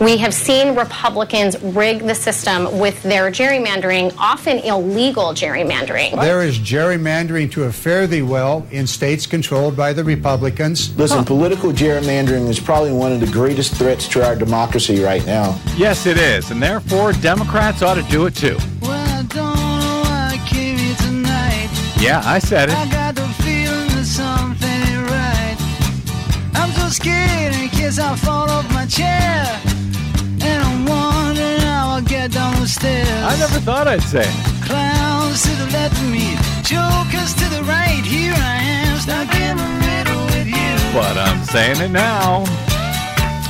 We have seen Republicans rig the system with their gerrymandering, often illegal gerrymandering. There is gerrymandering to a fare thee well in states controlled by the Republicans. Listen, huh. political gerrymandering is probably one of the greatest threats to our democracy right now. Yes, it is, and therefore Democrats ought to do it too. Well, I I yeah, I said it. I got the feeling that something ain't right. I'm so scared in case I fall off my chair. Down the stairs. I never thought I'd say Clowns to the left of me, jokers to the right. Here I am, stuck in the middle with you. But I'm saying it now.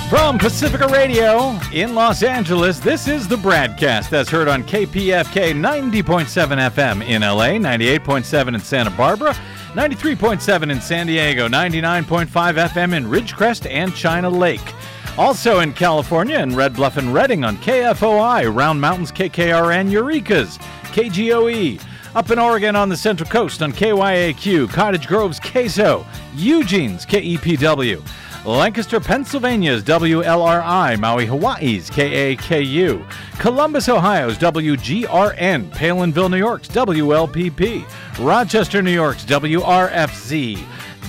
From Pacifica Radio in Los Angeles, this is the BradCast that's heard on KPFK 90.7 FM in LA, 98.7 in Santa Barbara, 93.7 in San Diego, 99.5 FM in Ridgecrest and China Lake. Also in California in Red Bluff and Redding on KFOI, Round Mountains KKRN Eureka's, KGOE. Up in Oregon on the Central Coast on KYAQ, Cottage Grove's KSO, Eugene's KEPW. Lancaster, Pennsylvania's WLRI, Maui, Hawaii's KAKU, Columbus, Ohio's WGRN, Palenville, New York's WLPP, Rochester, New York's WRFZ,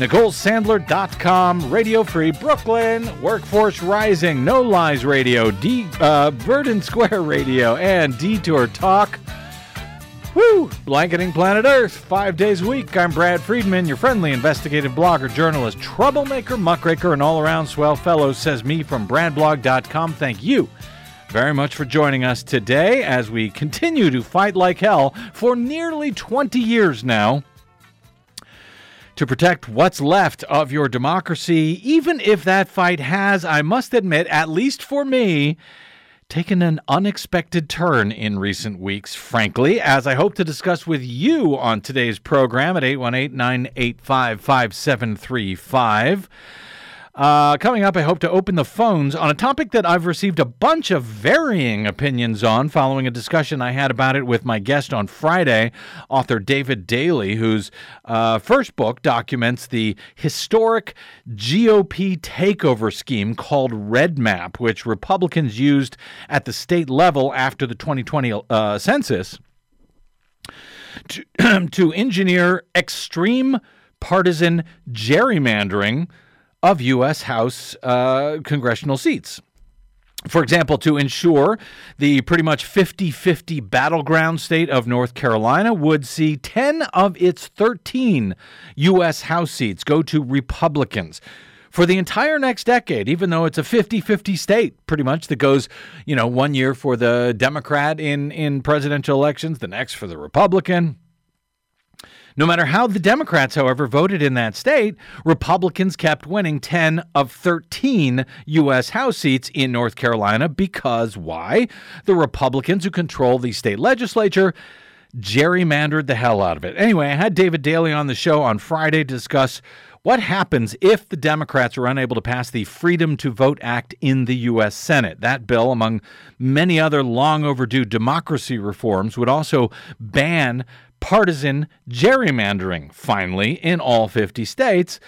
NicoleSandler.com, Radio Free Brooklyn, Workforce Rising, No Lies Radio, D, uh, Verdant Square Radio, and Detour Talk. Woo! Blanketing planet Earth, five days a week. I'm Brad Friedman, your friendly investigative blogger, journalist, troublemaker, muckraker, and all around swell fellow, says me from BradBlog.com. Thank you very much for joining us today as we continue to fight like hell for nearly 20 years now to protect what's left of your democracy, even if that fight has, I must admit, at least for me, taken an unexpected turn in recent weeks, frankly, as I hope to discuss with you on today's program at 818 985 5735. Uh, coming up, I hope to open the phones on a topic that I've received a bunch of varying opinions on following a discussion I had about it with my guest on Friday, author David Daley, whose uh, first book documents the historic GOP takeover scheme called Red Map, which Republicans used at the state level after the 2020 uh, census to, to engineer extreme partisan gerrymandering of U.S. House uh, congressional seats. For example, to ensure the pretty much 50 50 battleground state of North Carolina would see 10 of its 13 U.S. House seats go to Republicans for the entire next decade, even though it's a 50 50 state, pretty much, that goes, you know, one year for the Democrat in, in presidential elections, the next for the Republican. No matter how the Democrats, however, voted in that state, Republicans kept winning 10 of 13 U.S. House seats in North Carolina because why? The Republicans who control the state legislature gerrymandered the hell out of it. Anyway, I had David Daley on the show on Friday to discuss what happens if the Democrats are unable to pass the Freedom to Vote Act in the U.S. Senate. That bill, among many other long overdue democracy reforms, would also ban partisan gerrymandering, finally, in all 50 states.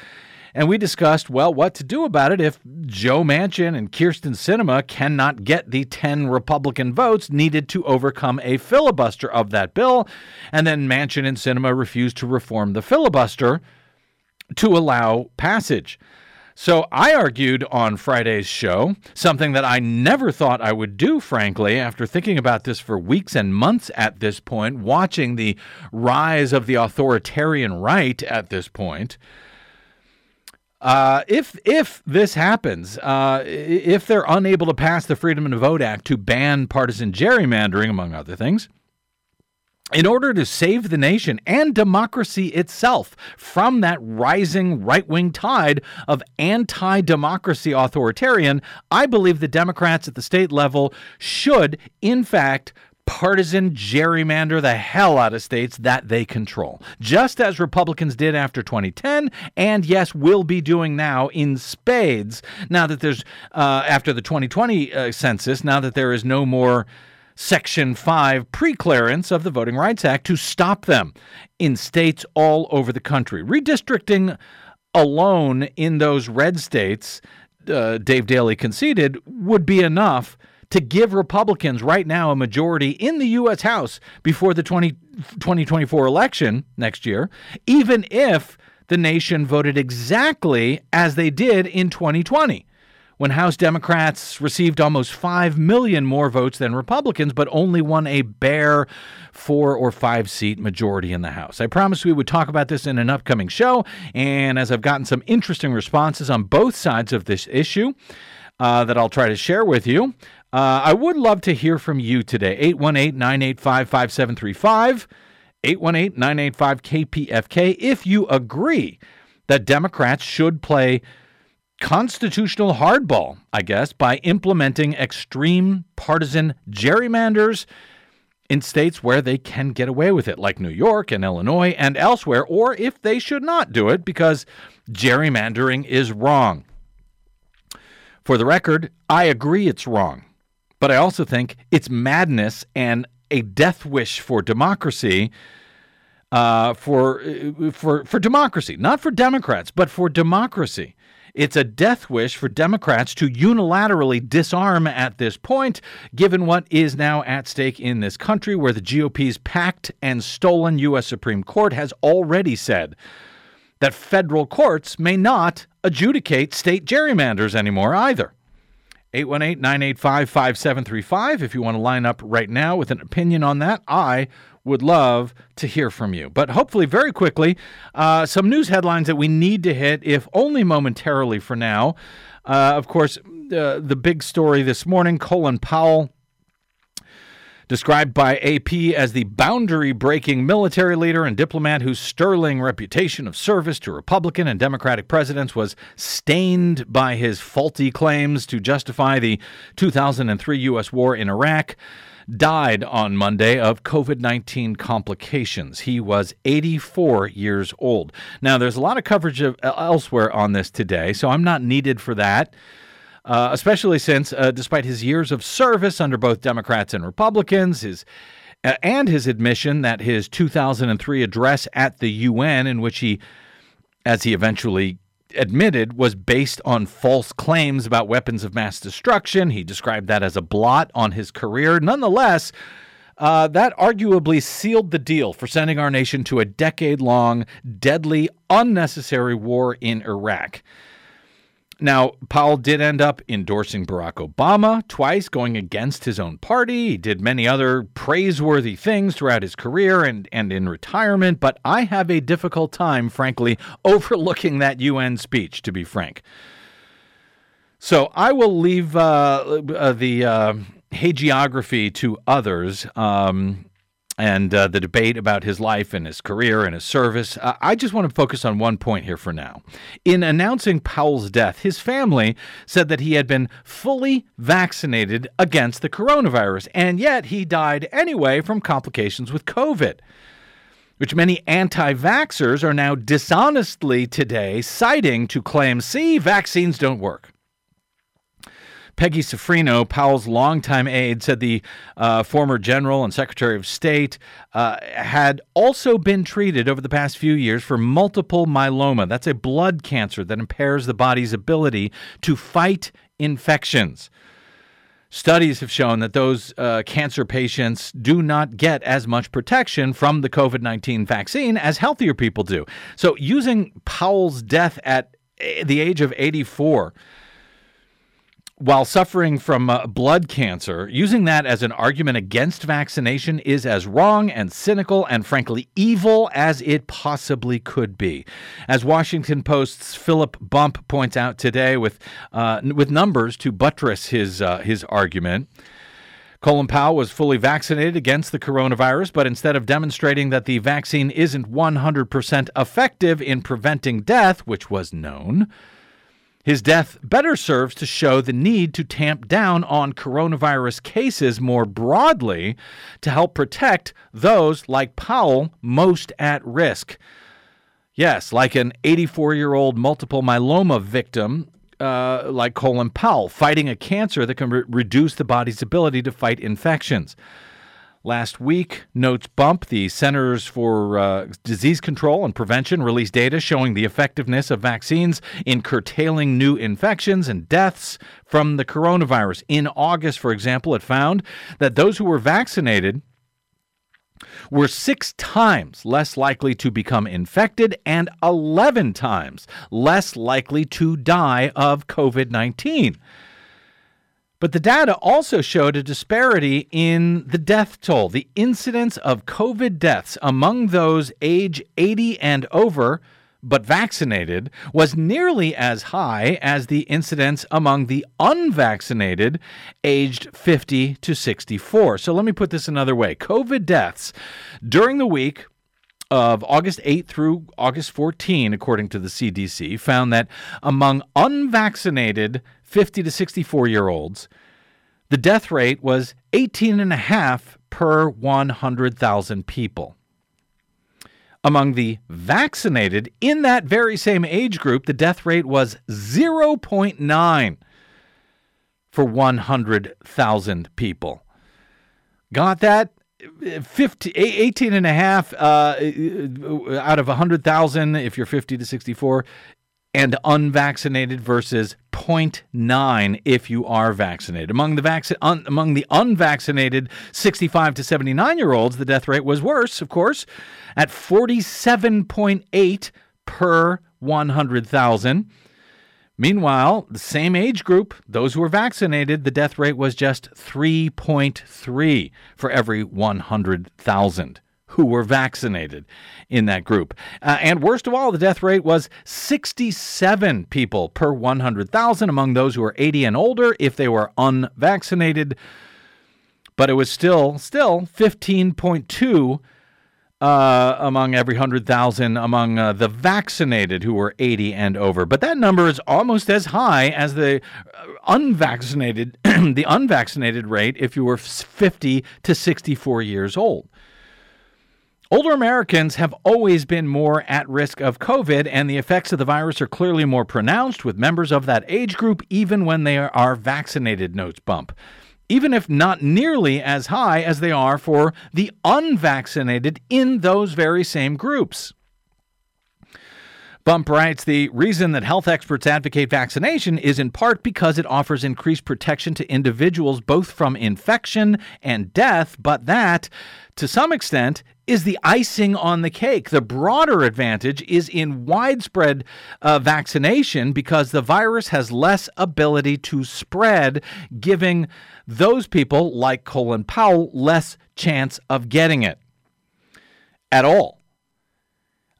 And we discussed, well, what to do about it if Joe Manchin and Kyrsten Sinema cannot get the 10 Republican votes needed to overcome a filibuster of that bill. And then Manchin and Sinema refuse to reform the filibuster to allow passage. So I argued on Friday's show something that I never thought I would do, frankly, after thinking about this for weeks and months at this point, watching the rise of the authoritarian right at this point. Uh, if if this happens, uh, if they're unable to pass the Freedom to Vote Act to ban partisan gerrymandering, among other things, in order to save the nation and democracy itself from that rising right wing tide of anti democracy authoritarian, I believe the Democrats at the state level should, in fact, partisan gerrymander the hell out of states that they control, just as Republicans did after 2010, and yes, will be doing now in spades. Now that there's, uh, after the 2020 uh, census, now that there is no more Section 5 preclearance of the Voting Rights Act to stop them in states all over the country. Redistricting alone in those red states, uh, Dave Daley conceded, would be enough to give Republicans right now a majority in the U.S. House before the 20, 2024 election next year, even if the nation voted exactly as they did in 2020 when House Democrats received almost 5 million more votes than Republicans, but only won a bare four or five seat majority in the House. I promised we would talk about this in an upcoming show, and as I've gotten some interesting responses on both sides of this issue uh, that I'll try to share with you, uh, I would love to hear from you today. 818 985 5735, 818 985 KPFK, if you agree that Democrats should play constitutional hardball, I guess, by implementing extreme partisan gerrymanders in states where they can get away with it, like New York and Illinois and elsewhere, or if they should not do it because gerrymandering is wrong. For the record, I agree it's wrong, but I also think it's madness and a death wish for democracy. Uh, for for for democracy, not for Democrats, but for democracy. It's a death wish for Democrats to unilaterally disarm at this point, given what is now at stake in this country, where the GOP's packed and stolen U.S. Supreme Court has already said that federal courts may not adjudicate state gerrymanders anymore either. 818 985 5735. If you want to line up right now with an opinion on that, I would love to hear from you. But hopefully, very quickly, uh, some news headlines that we need to hit, if only momentarily for now. Uh, of course, uh, the big story this morning Colin Powell. Described by AP as the boundary breaking military leader and diplomat whose sterling reputation of service to Republican and Democratic presidents was stained by his faulty claims to justify the 2003 U.S. war in Iraq died on Monday of COVID 19 complications. He was 84 years old. Now, there's a lot of coverage of, uh, elsewhere on this today, so I'm not needed for that. Uh, especially since, uh, despite his years of service under both Democrats and Republicans, his uh, and his admission that his 2003 address at the UN, in which he, as he eventually admitted was based on false claims about weapons of mass destruction. He described that as a blot on his career. Nonetheless, uh, that arguably sealed the deal for sending our nation to a decade long, deadly, unnecessary war in Iraq. Now, Powell did end up endorsing Barack Obama twice, going against his own party. He did many other praiseworthy things throughout his career and, and in retirement, but I have a difficult time, frankly, overlooking that UN speech, to be frank. So I will leave uh, uh, the uh, hagiography to others. Um, and uh, the debate about his life and his career and his service. Uh, I just want to focus on one point here for now. In announcing Powell's death, his family said that he had been fully vaccinated against the coronavirus, and yet he died anyway from complications with COVID. Which many anti vaxxers are now dishonestly today citing to claim, see, vaccines don't work. Peggy Cifrino, Powell's longtime aide, said the uh, former general and secretary of state uh, had also been treated over the past few years for multiple myeloma. That's a blood cancer that impairs the body's ability to fight infections. Studies have shown that those uh, cancer patients do not get as much protection from the COVID 19 vaccine as healthier people do. So, using Powell's death at eh, the age of 84 while suffering from uh, blood cancer, using that as an argument against vaccination is as wrong and cynical and frankly evil as it possibly could be. As Washington Post's Philip Bump points out today with uh, with numbers to buttress his uh, his argument. Colin Powell was fully vaccinated against the coronavirus, but instead of demonstrating that the vaccine isn't 100% effective in preventing death, which was known, his death better serves to show the need to tamp down on coronavirus cases more broadly to help protect those like Powell most at risk. Yes, like an 84 year old multiple myeloma victim uh, like Colin Powell, fighting a cancer that can re- reduce the body's ability to fight infections. Last week, Notes Bump, the Centers for uh, Disease Control and Prevention, released data showing the effectiveness of vaccines in curtailing new infections and deaths from the coronavirus. In August, for example, it found that those who were vaccinated were six times less likely to become infected and 11 times less likely to die of COVID 19. But the data also showed a disparity in the death toll, the incidence of COVID deaths among those age 80 and over but vaccinated was nearly as high as the incidence among the unvaccinated aged 50 to 64. So let me put this another way COVID deaths during the week of August 8 through August 14, according to the CDC, found that among unvaccinated 50 to 64 year olds, the death rate was 18.5 per 100,000 people. Among the vaccinated in that very same age group, the death rate was 0.9 for 100,000 people. Got that? 50, 18 and a half uh, out of 100,000 if you're 50 to 64 and unvaccinated versus 0.9 if you are vaccinated. Among the vac- un- among the unvaccinated 65 to 79 year olds, the death rate was worse, of course, at 47.8 per 100,000. Meanwhile, the same age group, those who were vaccinated, the death rate was just 3.3 for every 100,000 who were vaccinated in that group. Uh, and worst of all, the death rate was 67 people per 100,000 among those who were 80 and older if they were unvaccinated. But it was still still 15.2 uh, among every 100,000 among uh, the vaccinated who were 80 and over. But that number is almost as high as the uh, unvaccinated the unvaccinated rate if you were 50 to 64 years old. Older Americans have always been more at risk of COVID, and the effects of the virus are clearly more pronounced with members of that age group, even when they are vaccinated, notes Bump. Even if not nearly as high as they are for the unvaccinated in those very same groups. Bump writes The reason that health experts advocate vaccination is in part because it offers increased protection to individuals both from infection and death, but that, to some extent, is the icing on the cake. The broader advantage is in widespread uh, vaccination because the virus has less ability to spread, giving those people, like Colin Powell, less chance of getting it at all.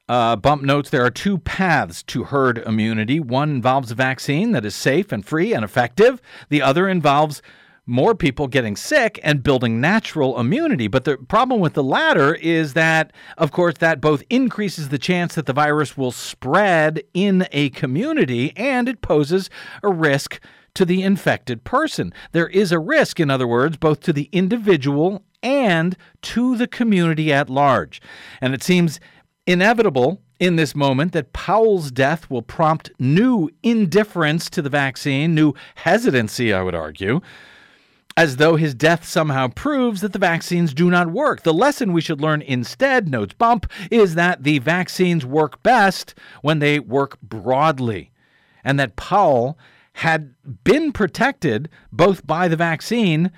Uh, Bump notes there are two paths to herd immunity. One involves a vaccine that is safe and free and effective, the other involves more people getting sick and building natural immunity. But the problem with the latter is that, of course, that both increases the chance that the virus will spread in a community and it poses a risk to the infected person. There is a risk, in other words, both to the individual and to the community at large. And it seems inevitable in this moment that Powell's death will prompt new indifference to the vaccine, new hesitancy, I would argue, as though his death somehow proves that the vaccines do not work. The lesson we should learn instead, notes Bump, is that the vaccines work best when they work broadly, and that Powell had been protected both by the vaccine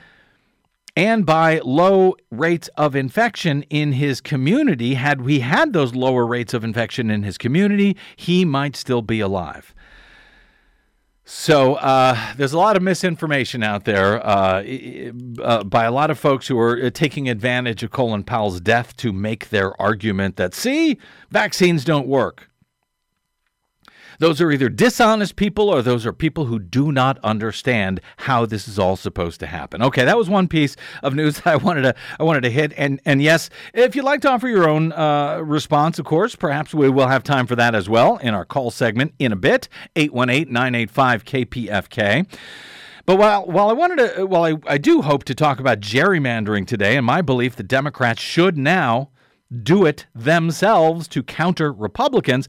and by low rates of infection in his community. Had we had those lower rates of infection in his community, he might still be alive. So uh, there's a lot of misinformation out there uh, uh, by a lot of folks who are uh, taking advantage of Colin Powell's death to make their argument that see vaccines don't work. Those are either dishonest people or those are people who do not understand how this is all supposed to happen. Okay, that was one piece of news that I wanted to I wanted to hit. And and yes, if you'd like to offer your own uh, response, of course, perhaps we will have time for that as well in our call segment in a bit. 818-985-KPFK. But while while I wanted to while I, I do hope to talk about gerrymandering today and my belief that Democrats should now do it themselves to counter Republicans.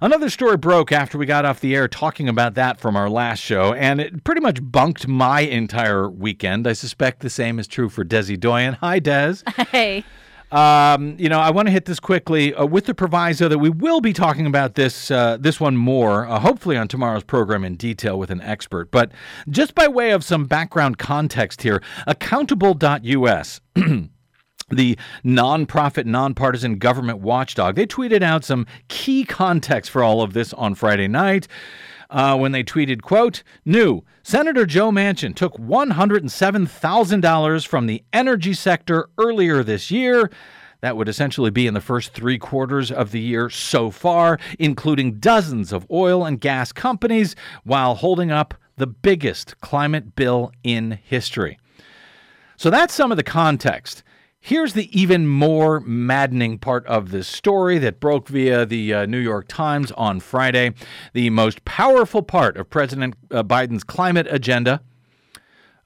Another story broke after we got off the air talking about that from our last show, and it pretty much bunked my entire weekend. I suspect the same is true for Desi Doyen. Hi, Des. Hey. Um, you know, I want to hit this quickly uh, with the proviso that we will be talking about this uh, this one more, uh, hopefully on tomorrow's program in detail with an expert. But just by way of some background context here, accountable.us. the nonprofit, nonpartisan government watchdog, they tweeted out some key context for all of this on Friday night. Uh, when they tweeted, quote, new, Senator Joe Manchin took $107,000 from the energy sector earlier this year. That would essentially be in the first three quarters of the year so far, including dozens of oil and gas companies, while holding up the biggest climate bill in history. So that's some of the context. Here's the even more maddening part of this story that broke via the uh, New York Times on Friday. The most powerful part of President uh, Biden's climate agenda,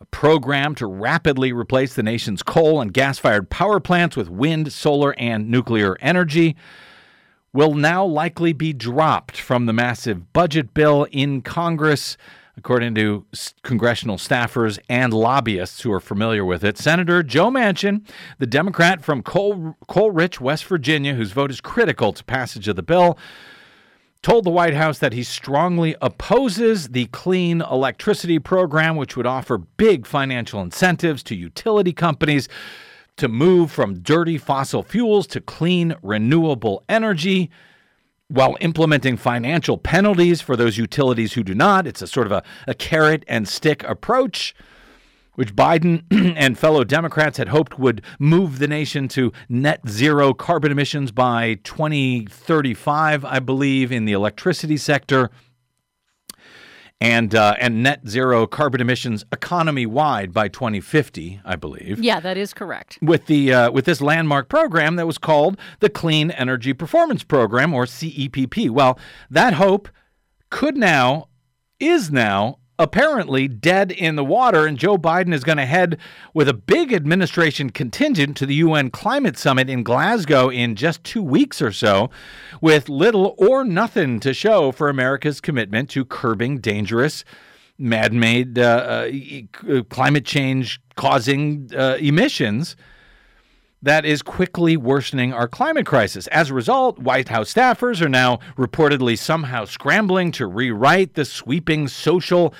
a program to rapidly replace the nation's coal and gas fired power plants with wind, solar, and nuclear energy, will now likely be dropped from the massive budget bill in Congress according to congressional staffers and lobbyists who are familiar with it. Senator Joe Manchin, the Democrat from Coal, Coal Rich, West Virginia, whose vote is critical to passage of the bill, told the White House that he strongly opposes the clean electricity program, which would offer big financial incentives to utility companies to move from dirty fossil fuels to clean renewable energy while implementing financial penalties for those utilities who do not. It's a sort of a, a carrot and stick approach, which Biden and fellow Democrats had hoped would move the nation to net zero carbon emissions by 2035, I believe, in the electricity sector and uh, and net zero carbon emissions economy wide by 2050, I believe. Yeah, that is correct. With the uh, with this landmark program that was called the Clean Energy Performance Program or CEPP. Well, that hope could now is now apparently dead in the water, and Joe Biden is going to head with a big administration contingent to the UN Climate Summit in Glasgow in just two weeks or so, with little or nothing to show for America's commitment to curbing dangerous, man made uh, uh, climate change causing uh, emissions that is quickly worsening our climate crisis. As a result, White House staffers are now reportedly somehow scrambling to rewrite the sweeping social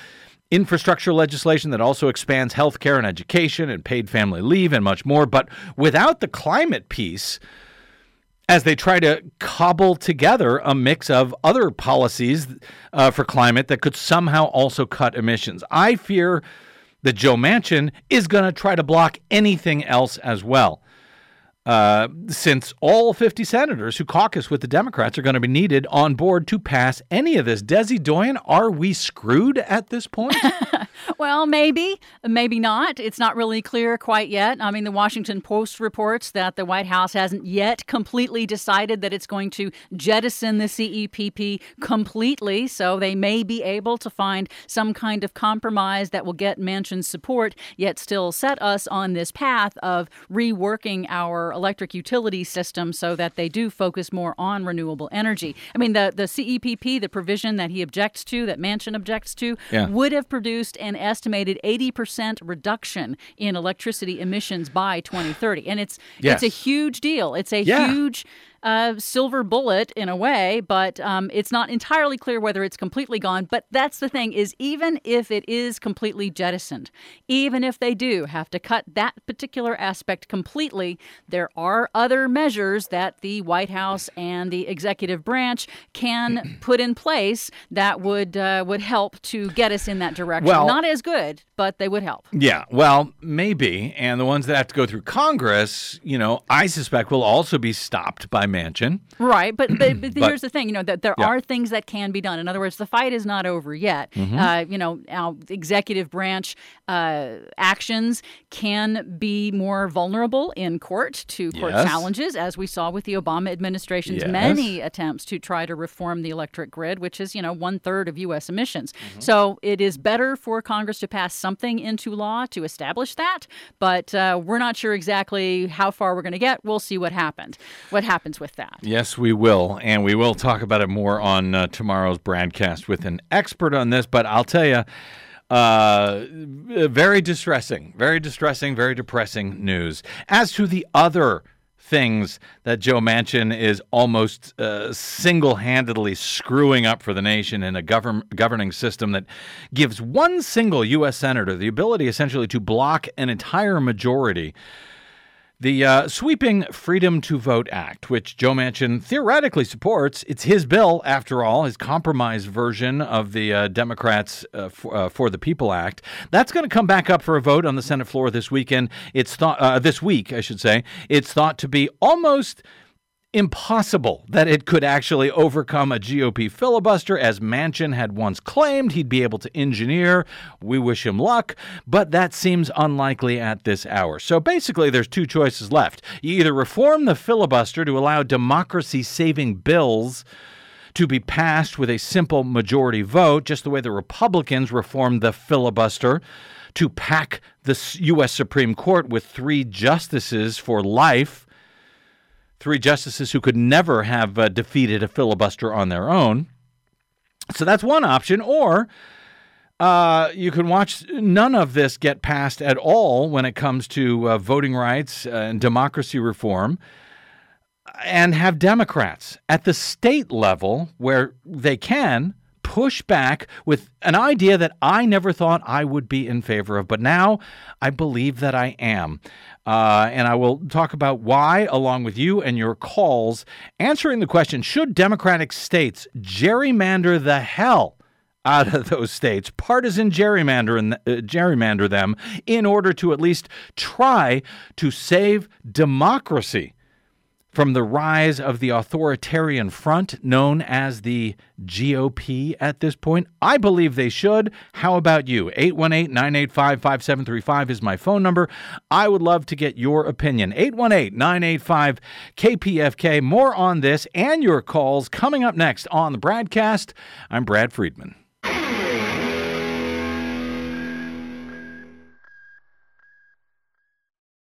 infrastructure legislation that also expands health care and education and paid family leave and much more. But without the climate piece, as they try to cobble together a mix of other policies uh, for climate that could somehow also cut emissions. I fear that Joe Manchin is going to try to block anything else as well. Uh, since all 50 senators who caucus with the Democrats are going to be needed on board to pass any of this. Desi Doyen, are we screwed at this point? well, maybe, maybe not. It's not really clear quite yet. I mean, the Washington Post reports that the White House hasn't yet completely decided that it's going to jettison the CEPP completely, so they may be able to find some kind of compromise that will get Manchin's support, yet still set us on this path of reworking our electric utility system so that they do focus more on renewable energy. I mean, the, the CEPP, the provision that he objects to, that Manchin objects to, yeah. would have produced an estimated 80% reduction in electricity emissions by 2030. And it's yes. it's a huge deal. It's a yeah. huge uh, silver bullet in a way, but um, it's not entirely clear whether it's completely gone. But that's the thing is even if it is completely jettisoned, even if they do have to cut that particular aspect completely, there are other measures that the White House and the executive branch can put in place that would uh, would help to get us in that direction. Well, not as good, but they would help. Yeah, well, maybe. And the ones that have to go through Congress, you know, I suspect will also be stopped by Manchin. Right, but but, but, But- here's the thing, you know, that there Yeah. are things that can be done. In other words, the fight is not over yet. Mm-hmm. Uh, you know, our executive branch uh, actions can be more vulnerable in court to court Yes. challenges, as we saw with the Obama administration's Yes. many attempts to try to reform the electric grid, which is you know one third of U.S. emissions. Mm-hmm. So it is better for Congress to pass something into law to establish that, but uh, we're not sure exactly how far we're going to get. We'll see what happened. What happens with that? Yes, we will. And we will talk about it more on uh, tomorrow's broadcast with an expert on this. But I'll tell you, uh, very distressing, very distressing, very depressing news. As to the other things that Joe Manchin is almost uh, single handedly screwing up for the nation in a govern- governing system that gives one single U.S. Senator the ability essentially to block an entire majority. The uh, sweeping Freedom to Vote Act, which Joe Manchin theoretically supports, it's his bill, after all, his compromise version of the uh, Democrats uh, for, uh, for the People Act. That's going to come back up for a vote on the Senate floor this weekend. It's thought uh, this week, I should say. It's thought to be almost impossible that it could actually overcome a GOP filibuster, as Manchin had once claimed he'd be able to engineer. We wish him luck, but that seems unlikely at this hour. So basically, there's two choices left. You either reform the filibuster to allow democracy saving bills to be passed with a simple majority vote, just the way the Republicans reformed the filibuster to pack the U.S. Supreme Court with three justices for life three justices who could never have uh, defeated a filibuster on their own. So that's one option. Or uh, you can watch none of this get passed at all when it comes to uh, voting rights and democracy reform. And have Democrats at the state level, where they can, push back with an idea that I never thought I would be in favor of, but now I believe that I am. Uh, and I will talk about why, along with you and your calls, answering the question should Democratic states gerrymander the hell out of those states, partisan gerrymander, and, uh, gerrymander them in order to at least try to save democracy from the rise of the authoritarian front known as the GOP at this point? I believe they should. How about you? 818 985 5735 is my phone number. I would love to get your opinion. 818 985 KPFK. More on this and your calls coming up next on the BradCast. I'm Brad Friedman.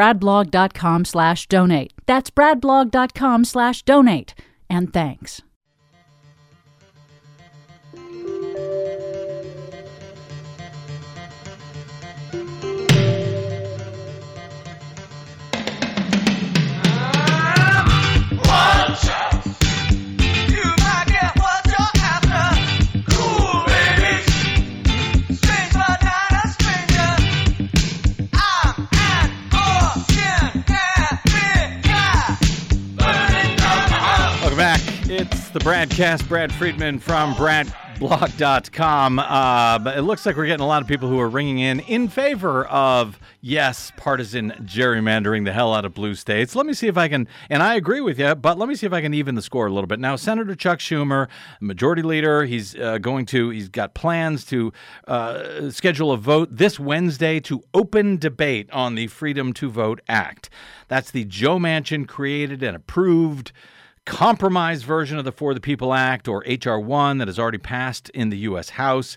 bradblog.com slash donate. That's bradblog.com slash donate. And thanks. The Bradcast. Brad Friedman from BradBlog.com. Uh, but it looks like we're getting a lot of people who are ringing in in favor of, yes, partisan gerrymandering the hell out of blue states. Let me see if I can, and I agree with you, but let me see if I can even the score a little bit. Now, Senator Chuck Schumer, Majority Leader, he's uh, going to, he's got plans to uh, schedule a vote this Wednesday to open debate on the Freedom to Vote Act. That's the Joe Manchin created and approved compromise version of the For the People Act or H.R. 1 that has already passed in the U.S. House.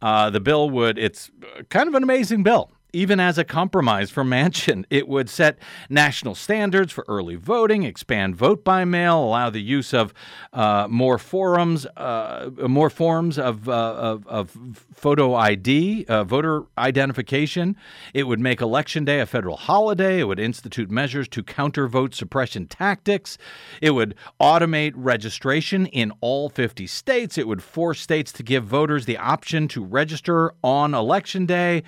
Uh, the bill would, it's kind of an amazing bill. Even as a compromise for Manchin. It would set national standards for early voting, expand vote by mail, allow the use of uh, more forums, uh, more forms of, uh, of, of, photo ID, uh, voter identification. It would make Election Day a federal holiday. It would institute measures to counter vote suppression tactics. It would automate registration in all 50 states. It would force states to give voters the option to register on Election Day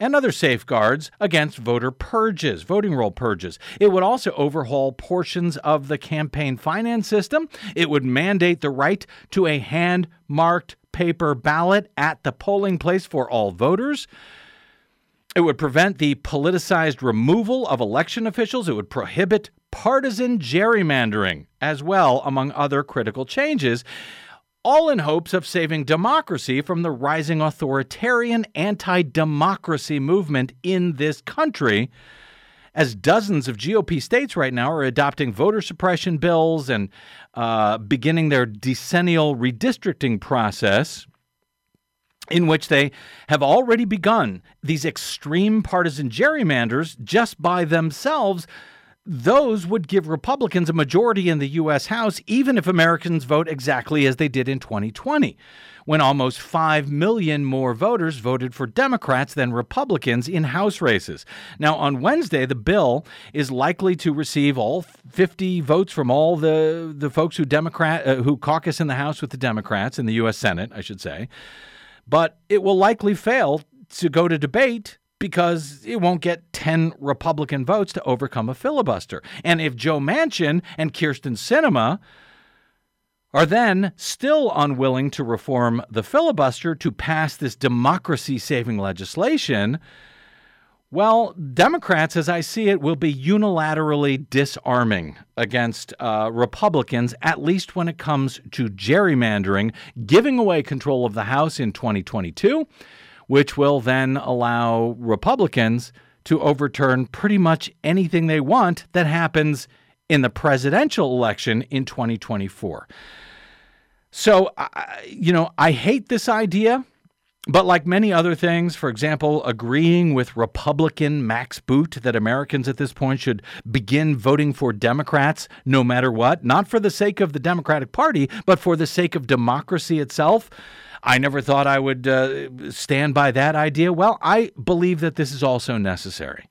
and other safeguards against voter purges, voting roll purges. It would also overhaul portions of the campaign finance system. It would mandate the right to a hand marked paper ballot at the polling place for all voters. It would prevent the politicized removal of election officials. It would prohibit partisan gerrymandering as well, among other critical changes all in hopes of saving democracy from the rising authoritarian anti democracy movement in this country. As dozens of GOP states right now are adopting voter suppression bills and uh, beginning their decennial redistricting process, in which they have already begun these extreme partisan gerrymanders just by themselves those would give Republicans a majority in the U.S. House, even if Americans vote exactly as they did in 2020, when almost 5 million more voters voted for Democrats than Republicans in House races. Now, on Wednesday, the bill is likely to receive all 50 votes from all the, the folks who, Democrat, uh, who caucus in the House with the Democrats, in the U.S. Senate, I should say. But it will likely fail to go to debate because it won't get 10 Republican votes to overcome a filibuster. And if Joe Manchin and Kyrsten Sinema are then still unwilling to reform the filibuster to pass this democracy saving legislation, well, Democrats, as I see it, will be unilaterally disarming against uh, Republicans, at least when it comes to gerrymandering, giving away control of the House in 2022 which will then allow Republicans to overturn pretty much anything they want that happens in the presidential election in 2024. So, you know, I hate this idea. But like many other things, for example, agreeing with Republican Max Boot that Americans at this point should begin voting for Democrats no matter what, not for the sake of the Democratic Party, but for the sake of democracy itself, I never thought I would uh, stand by that idea. Well, I believe that this is also necessary.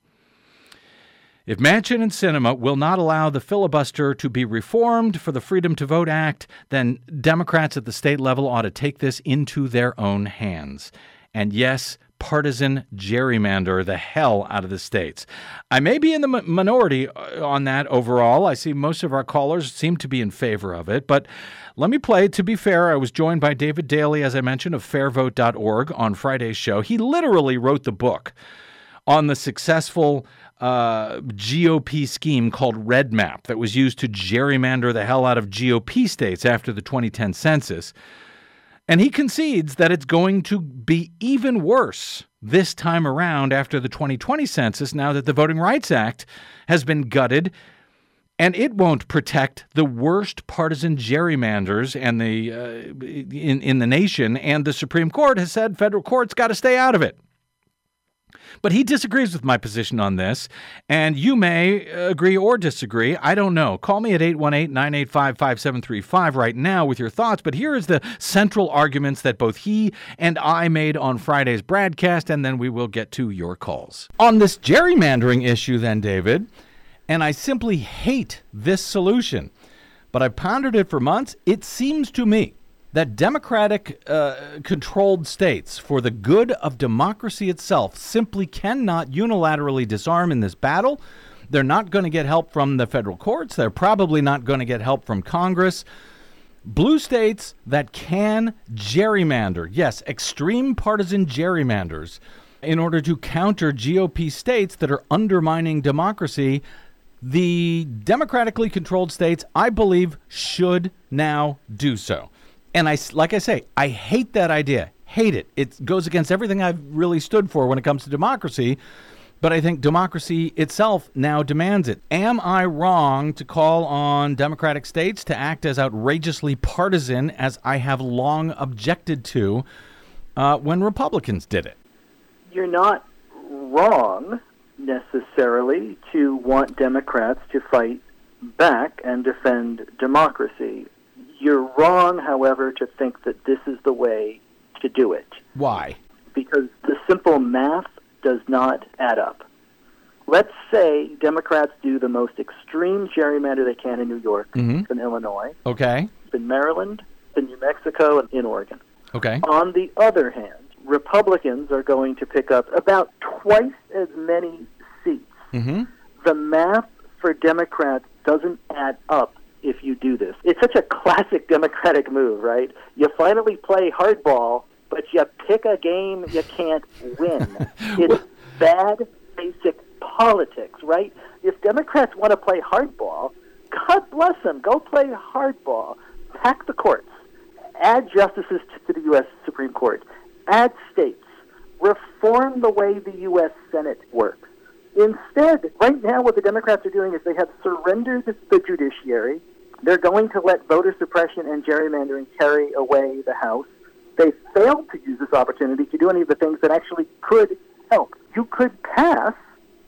If Manchin and Sinema will not allow the filibuster to be reformed for the Freedom to Vote Act, then Democrats at the state level ought to take this into their own hands. And yes, partisan gerrymander the hell out of the states. I may be in the minority uh, on that overall. I see most of our callers seem to be in favor of it, but let me play. To be fair, I was joined by David Daley, as I mentioned, of fairvote.org on Friday's show. He literally wrote the book on the successful uh, GOP scheme called Red Map that was used to gerrymander the hell out of GOP states after the 2010 census. And he concedes that it's going to be even worse this time around after the 2020 census, now that the Voting Rights Act has been gutted and it won't protect the worst partisan gerrymanders and the uh, in in the nation. And the Supreme Court has said federal courts got to stay out of it. But he disagrees with my position on this, and you may agree or disagree. I don't know. Call me at 818 985 5735 right now with your thoughts. But here is the central arguments that both he and I made on Friday's broadcast, and then we will get to your calls. On this gerrymandering issue, then, David, and I simply hate this solution. But I've pondered it for months. It seems to me that democratic uh, controlled states, for the good of democracy itself, simply cannot unilaterally disarm in this battle. They're not going to get help from the federal courts. They're probably not going to get help from Congress. Blue states that can gerrymander, yes, extreme partisan gerrymanders, in order to counter GOP states that are undermining democracy the democratically controlled states, I believe, should now do so. And I, like I say, I hate that idea. Hate it. It goes against everything I've really stood for when it comes to democracy. But I think democracy itself now demands it. Am I wrong to call on democratic states to act as outrageously partisan as I have long objected to uh, when Republicans did it? You're not wrong necessarily to want Democrats to fight back and defend democracy. You're wrong, however, to think that this is the way to do it Why? because the simple math does not add up. Let's say Democrats do the most extreme gerrymander they can in New York, Mhm. in Illinois, Okay. in Maryland, in New Mexico, and in Oregon. Okay. On the other hand, Republicans are going to pick up about twice as many seats. Mm-hmm. The math for Democrats doesn't add up if you do this. It's such a classic Democratic move, right? You finally play hardball, but you pick a game you can't win. it's bad basic politics, right? If Democrats want to play hardball, God bless them. Go play hardball. Pack the courts. Add justices to the U.S. Supreme Court. Add states. Reform the way the U.S. Senate works. Instead, right now, what the Democrats are doing is they have surrendered the judiciary. They're going to let voter suppression and gerrymandering carry away the House. They failed to use this opportunity to do any of the things that actually could help. You could pass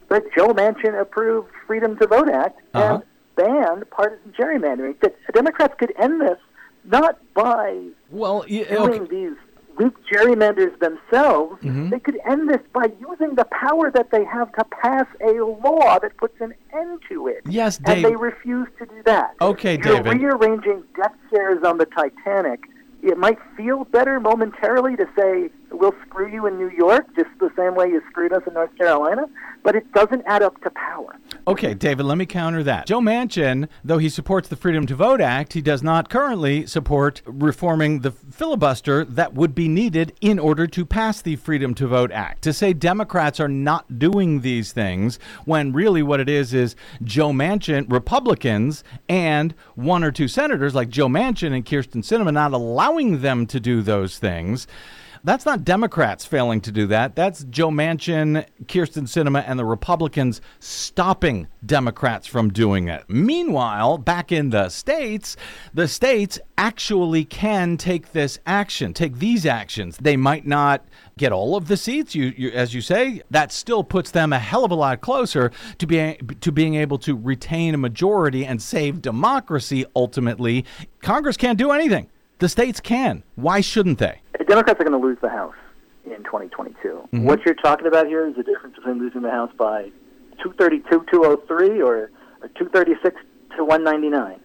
the Joe Manchin approved Freedom to Vote Act Uh-huh. and ban partisan gerrymandering. That Democrats could end this not by Well, y- doing okay. these weak gerrymanders themselves, Mhm. they could end this by using the power that they have to pass a law that puts an end to it. Yes, And they refuse to do that. Okay, You're David. rearranging deck chairs on the Titanic. It might feel better momentarily to say, we'll screw you in New York, just the same way you screwed us in North Carolina, but it doesn't add up to power. Okay, David, let me counter that. Joe Manchin, though he supports the Freedom to Vote Act, he does not currently support reforming the filibuster that would be needed in order to pass the Freedom to Vote Act. To say Democrats are not doing these things when really what it is is Joe Manchin, Republicans, and one or two senators like Joe Manchin and Kyrsten Sinema not allowing them to do those things. That's not Democrats failing to do that. That's Joe Manchin, Kyrsten Sinema, and the Republicans stopping Democrats from doing it. Meanwhile, back in the states, the states actually can take this action, take these actions. They might not get all of the seats, you, you as you say. That still puts them a hell of a lot closer to being to being able to retain a majority and save democracy. Ultimately, Congress can't do anything. The states can. Why shouldn't they? The Democrats are going to lose the House in 2022. Mm-hmm. What you're talking about here is the difference between losing the House by 232 203 or, or 236 to 199.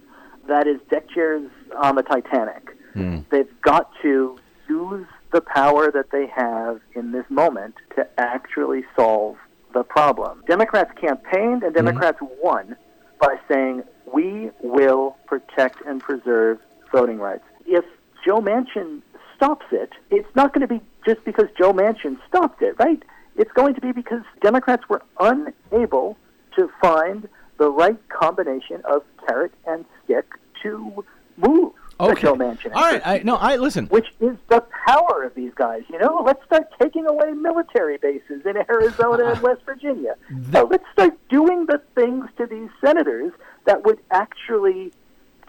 That is deck chairs on the Titanic. Hmm. They've got to use the power that they have in this moment to actually solve the problem. Democrats campaigned and mm-hmm. Democrats won by saying, we will protect and preserve voting rights. If Joe Manchin stops it, it's not going to be just because Joe Manchin stopped it, right? It's going to be because Democrats were unable to find the right combination of carrot and stick to move Okay. Joe Manchin. All right. I, no, I listen. which is the power of these guys. You know, let's start taking away military bases in Arizona and West Virginia. So let's start doing the things to these senators that would actually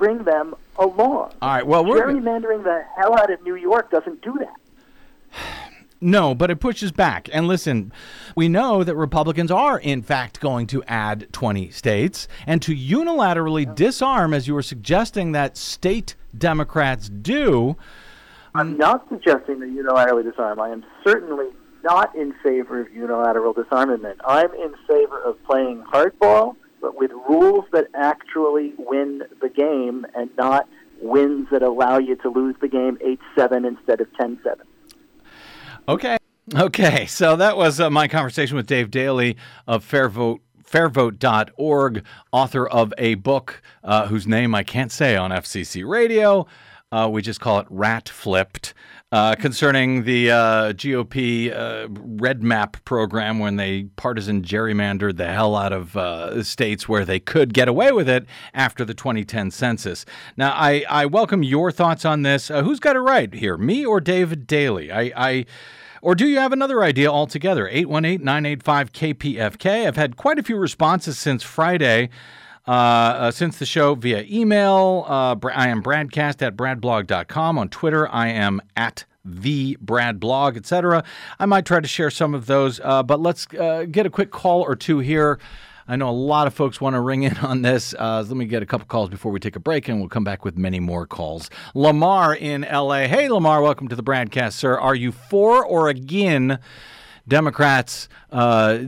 bring them along. All right. Well, we're Gerrymandering the hell out of New York doesn't do that. no, but it pushes back. And listen, we know that Republicans are in fact going to add 20 states and to unilaterally disarm, as you were suggesting that state Democrats do. I'm not suggesting that unilaterally disarm. I am certainly not in favor of unilateral disarmament. I'm in favor of playing hardball, with rules that actually win the game and not wins that allow you to lose the game 8 7 instead of 10 7. Okay. Okay. So that was uh, my conversation with Dave Daley of FairVote. Fairvote.org, author of a book uh, whose name I can't say on FCC radio. Uh, we just call it Rat Flipped, uh, concerning the uh, GOP uh, REDMAP program when they partisan gerrymandered the hell out of uh, states where they could get away with it after the 2010 census. Now, I, I welcome your thoughts on this. Uh, who's got it right here, me or David Daley? I, I or do you have another idea altogether? 818 985 KPFK. I've had quite a few responses since Friday. Uh, uh, since the show via email, uh, I am Bradcast at bradblog.com. On Twitter, I am at the Brad blog, etc. I might try to share some of those, uh, but let's uh, get a quick call or two here. I know a lot of folks want to ring in on this. Uh, let me get a couple calls before we take a break, and we'll come back with many more calls. Lamar in LA. Hey, Lamar, welcome to the broadcast, sir. Are you for or again Democrats uh,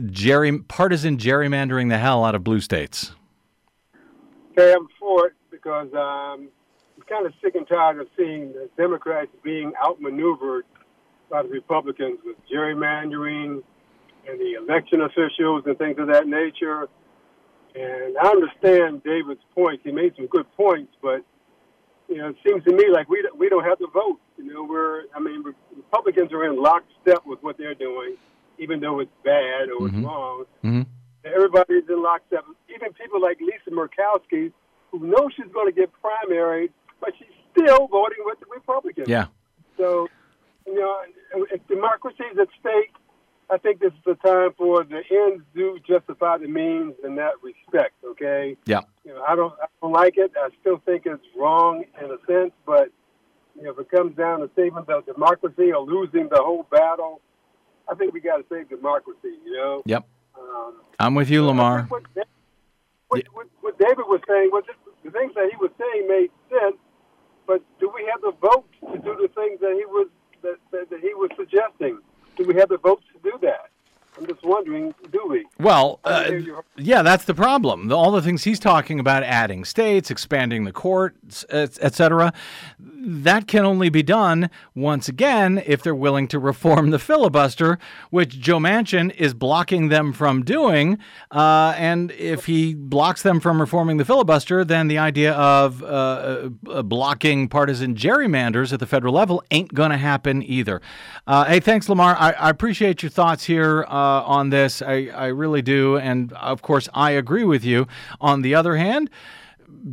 partisan gerrymandering the hell out of blue states? Okay, I'm for it because um, I'm kind of sick and tired of seeing the Democrats being outmaneuvered by the Republicans with gerrymandering and the election officials and things of that nature. And I understand David's points. He made some good points, but you know, it seems to me like we we don't have to vote. You know, we're I mean, Republicans are in lockstep with what they're doing, even though it's bad or Mhm. it's wrong. Mm-hmm. Everybody's in lockstep. Even people like Lisa Murkowski, who knows she's going to get primaried, but she's still voting with the Republicans. Yeah. So, you know, if democracy is at stake, I think this is the time for the ends do justify the means in that respect. Okay. Yeah. You know, I don't, I don't like it. I still think it's wrong in a sense, but you know, if it comes down to saving the democracy or losing the whole battle, I think we got to save democracy. You know. Yep. Um, I'm with you, Lamar. what, what, what, what David was saying was the things that he was saying made sense, but do we have the votes to do the things that he was that, that, that he was suggesting? Do we have the votes to do that? I'm just wondering, do we? Well, uh, yeah, that's the problem. The- All the things he's talking about, adding states, expanding the courts, et et cetera, that can only be done once again if they're willing to reform the filibuster, which Joe Manchin is blocking them from doing. Uh, and if he blocks them from reforming the filibuster, then the idea of uh, uh, blocking partisan gerrymanders at the federal level ain't going to happen either. Uh, hey, thanks, Lamar. I, I appreciate your thoughts here uh, Uh, on this. I, I really do. And of course, I agree with you. On the other hand,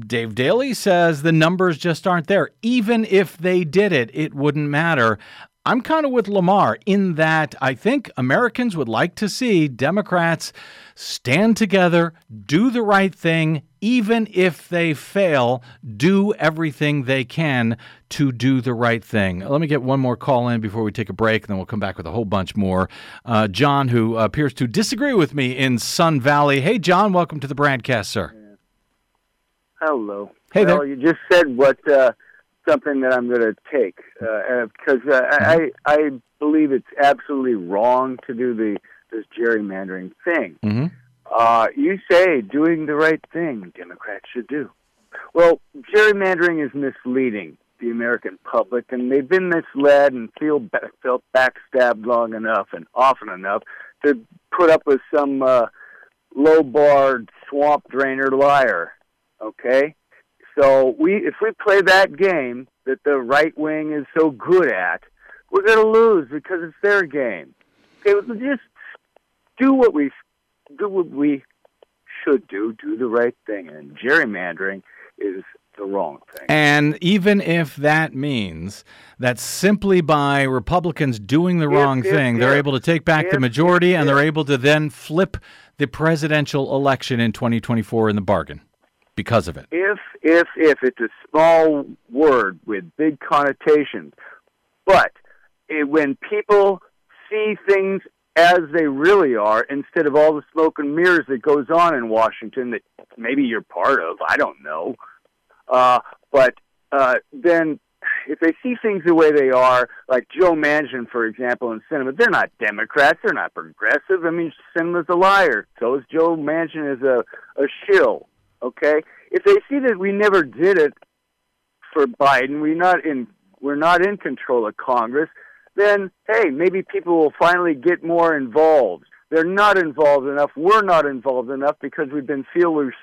Dave Daley says the numbers just aren't there. Even if they did it, it wouldn't matter. I'm kind of with Lamar in that I think Americans would like to see Democrats stand together, do the right thing, even if they fail, do everything they can to do the right thing. Let me get one more call in before we take a break, and then we'll come back with a whole bunch more. Uh, John, who appears to disagree with me in Sun Valley. Hey, John, welcome to the broadcast, sir. Hello. Hey well, there. you just said what uh, something that I'm going to take uh, because uh, I I believe it's absolutely wrong to do the this gerrymandering thing. Mm-hmm. Uh, you say doing the right thing, Democrats should do. Well, gerrymandering is misleading the American public, and they've been misled and feel ba- felt backstabbed long enough and often enough to put up with some uh, low-barred swamp drainer liar. Okay, so we if we play that game that the right wing is so good at, we're going to lose because it's their game. Okay, well, just do what we do what we should do, do the right thing, and gerrymandering is the wrong thing. And even if that means that simply by Republicans doing the wrong if- thing, they're if- able to take back the if- majority and they're able to then flip the presidential election in 2024 in the bargain because of it. If if if it's a small word with big connotations, but it, when people see things as they really are instead of all the smoke and mirrors that goes on in Washington that maybe you're part of, I don't know. Uh, but uh, then if they see things the way they are, like Joe Manchin, for example, in Sinema, they're not Democrats, they're not progressive. I mean, Sinema's a liar. So is Joe Manchin is a, a shill. Okay, if they see that we never did it for Biden, we not in we're not in control of Congress, then hey, maybe people will finally get more involved. They're not involved enough. We're not involved enough because we've been feelers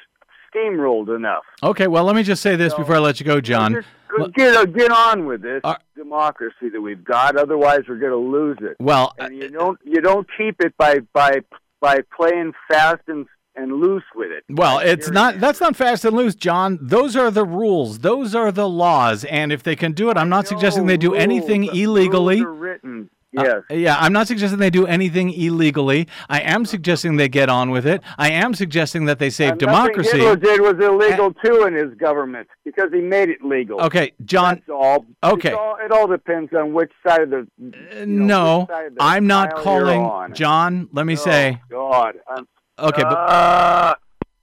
steamrolled enough. Okay, well, let me just say this before I let you go, John. Just get uh, get on with this Uh, democracy that we've got. Otherwise, we're going to lose it. Well, and you don't you don't keep it by by by playing fast and and loose with it. Well, it's not. That's not fast and loose, John. Those are the rules. Those are the laws. And if they can do it, I'm not suggesting they do rules. anything The illegally. Written. Yes. Uh, yeah, I'm not suggesting they do anything illegally. I am suggesting they get on with it. I am suggesting that they save And democracy. Hitler did was illegal too in his government because he made it legal. Okay, John. That's all. Okay. All, it all depends on which side of the. you know, no, of the I'm not calling. John. Let me say. Oh, God. I'm, Okay, but uh,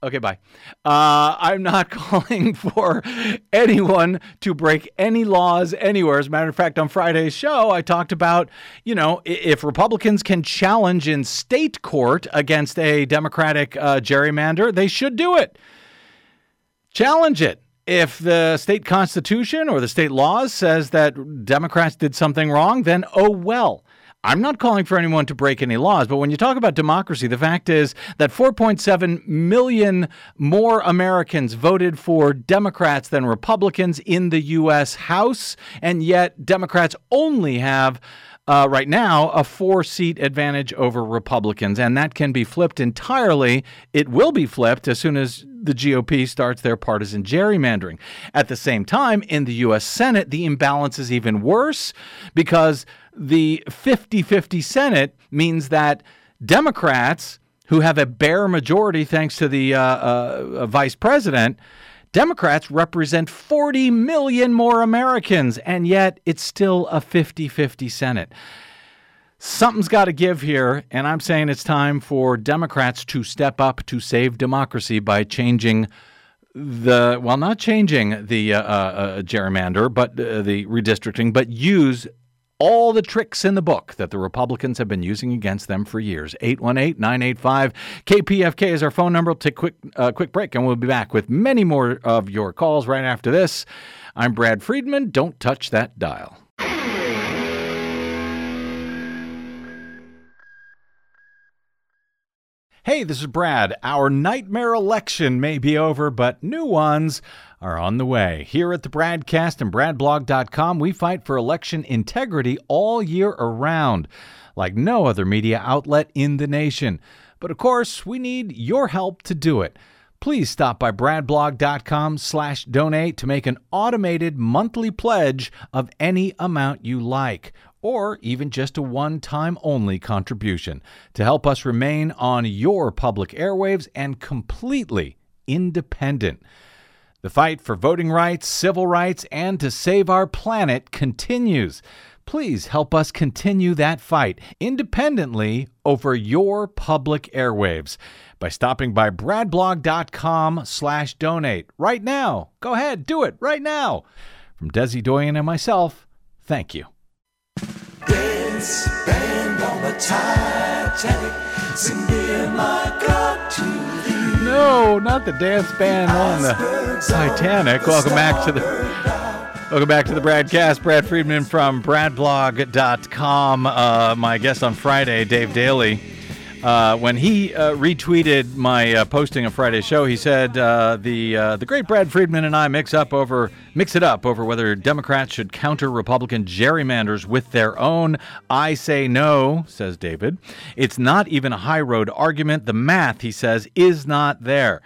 Okay, bye. Uh, I'm not calling for anyone to break any laws anywhere. As a matter of fact, on Friday's show, I talked about, you know, if Republicans can challenge in state court against a Democratic uh, gerrymander, they should do it. Challenge it. If the state constitution or the state laws says that Democrats did something wrong, then oh well. I'm not calling for anyone to break any laws, but when you talk about democracy, the fact is that 4.7 million more Americans voted for Democrats than Republicans in the U.S. House, and yet Democrats only have uh, right now a four seat advantage over Republicans, and that can be flipped entirely. It will be flipped as soon as the GOP starts their partisan gerrymandering. At the same time, in the U.S. Senate, the imbalance is even worse because the 50 50 Senate means that Democrats, who have a bare majority thanks to the uh, uh, vice president, Democrats represent 40 million more Americans, and yet it's still a 50 50 Senate. Something's got to give here, and I'm saying it's time for Democrats to step up to save democracy by changing the, well, not changing the uh, uh, gerrymander, but uh, the redistricting, but use all the tricks in the book that the Republicans have been using against them for years. 818-985 KPFK is our phone number. We'll take a quick uh, quick break and we'll be back with many more of your calls right after this. I'm Brad Friedman. Don't touch that dial. Hey, this is Brad. Our nightmare election may be over, but new ones are on the way. Here at the BradCast and BradBlog.com, we fight for election integrity all year around, like no other media outlet in the nation. But of course, we need your help to do it. Please stop by bradblog.com slash donate to make an automated monthly pledge of any amount you like, or even just a one-time only contribution to help us remain on your public airwaves and completely independent. The fight for voting rights, civil rights, and to save our planet continues. Please help us continue that fight independently over your public airwaves by stopping by bradblog.com slash donate right now. Go ahead, do it right now. From Desi Doyen and myself, thank you. Dance band on the Titanic. No, not the dance band on the Titanic. Welcome back to the Welcome back to the BradCast. Brad Friedman from BradBlog.com. Uh, my guest on Friday, Dave Daley. Uh, when he uh, retweeted my uh, posting of Friday's show, he said uh, the uh, the great Brad Friedman and I mix up over mix it up over whether Democrats should counter Republican gerrymanders with their own. I say no, says David. It's not even a high road argument. The math, he says, is not there.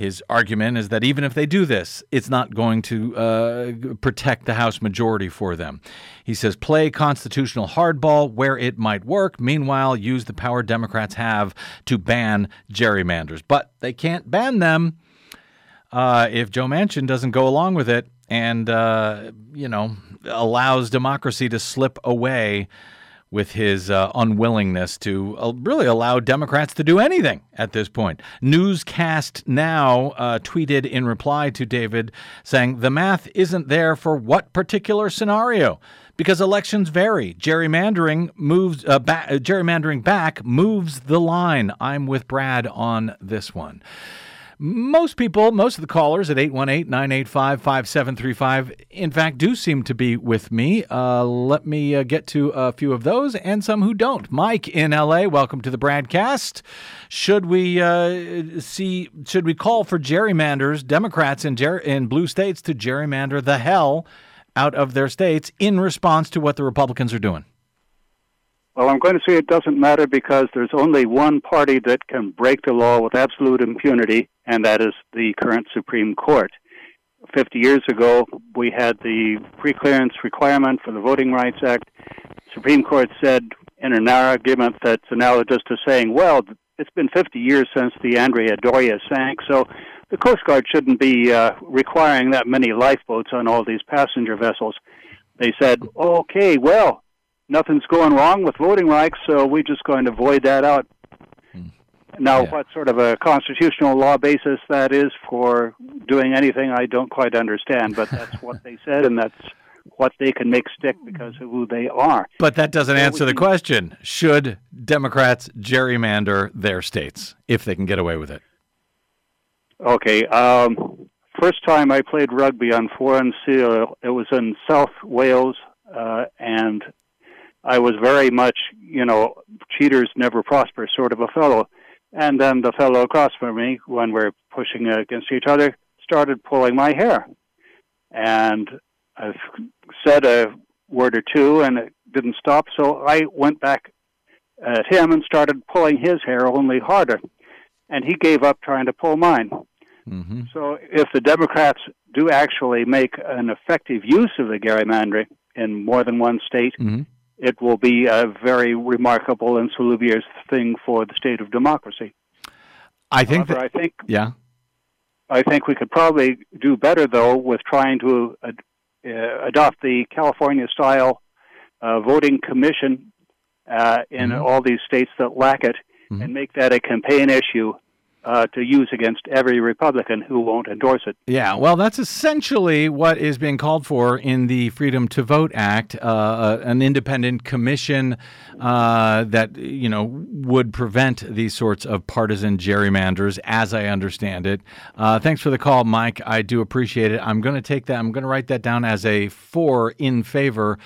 His argument is that even if they do this, it's not going to uh, protect the House majority for them. He says play constitutional hardball where it might work. Meanwhile, use the power Democrats have to ban gerrymanders. But they can't ban them uh, if Joe Manchin doesn't go along with it and, uh, you know, allows democracy to slip away with his uh, unwillingness to uh, really allow Democrats to do anything at this point. Newscast Now uh, tweeted in reply to David saying, The math isn't there for what particular scenario? Because elections vary. Gerrymandering moves uh, ba- gerrymandering back moves the line. I'm with Brad on this one. Most people, most of the callers at 818 985 5735, in fact, do seem to be with me. Uh, let me uh, get to a few of those and some who don't. Mike in LA, welcome to the broadcast. Should we uh, see, should we call for gerrymanders, Democrats in, ger- in blue states to gerrymander the hell out of their states in response to what the Republicans are doing? Well, I'm going to say it doesn't matter because there's only one party that can break the law with absolute impunity, and that is the current Supreme Court. 50 years ago, we had the pre-clearance requirement for the Voting Rights Act. Supreme Court said in an argument that's analogous to saying, well, it's been 50 years since the Andrea Doria sank, so the Coast Guard shouldn't be uh, requiring that many lifeboats on all these passenger vessels. They said, okay, well, nothing's going wrong with voting rights, so we're just going to void that out. Now, what sort of a constitutional law basis that is for doing anything, I don't quite understand, but that's what they said, and that's what they can make stick because of who they are. But that doesn't So answer the can- question. Should Democrats gerrymander their states if they can get away with it? Okay. Um, first time I played rugby on foreign soil, it was in South Wales, uh, and I was very much, you know, cheaters never prosper sort of a fellow. And then the fellow across from me, when we're pushing against each other, started pulling my hair. And I've said a word or two, and it didn't stop. So I went back at him and started pulling his hair only harder. And he gave up trying to pull mine. Mm-hmm. So if the Democrats do actually make an effective use of the gerrymandering in more than one state, Mhm. It will be a very remarkable and salubrious thing for the state of democracy. I think However, that, I think yeah. I think we could probably do better though with trying to ad- uh, adopt the California style uh, voting commission uh, in Mhm. all these states that lack it, Mhm. and make that a campaign issue uh, to use against every Republican who won't endorse it. Yeah, well, that's essentially what is being called for in the Freedom to Vote Act, uh, an independent commission uh, that you know would prevent these sorts of partisan gerrymanders, as I understand it. Uh, thanks for the call, Mike. I do appreciate it. I'm going to take that. I'm going to write that down as a four in favor.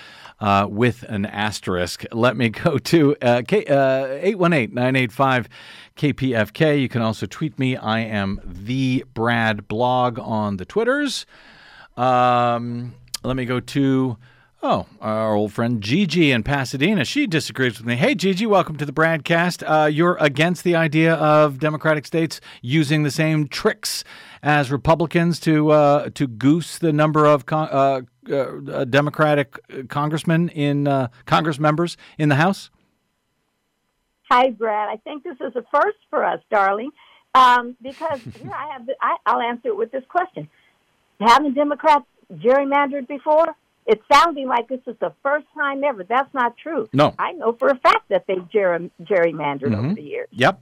Uh, with an asterisk. Let me go to uh, uh, 818 985 KPFK. You can also tweet me. I am the Brad blog on the Twitters. Um, let me go to oh our old friend Gigi in Pasadena. She disagrees with me. Hey Gigi, welcome to the broadcast. Uh, you're against the idea of Democratic states using the same tricks as Republicans to uh, to goose the number of con- uh, uh, Democratic congressmen in uh, Congress members in the House. Hi, Brad. I think this is a first for us, darling, um, because here I have. The, I, I'll answer it with this question: Haven't Democrats gerrymandered before? It's sounding like this is the first time ever. That's not true. No. I know for a fact that they've gerry, gerrymandered over Mhm. the years. Yep.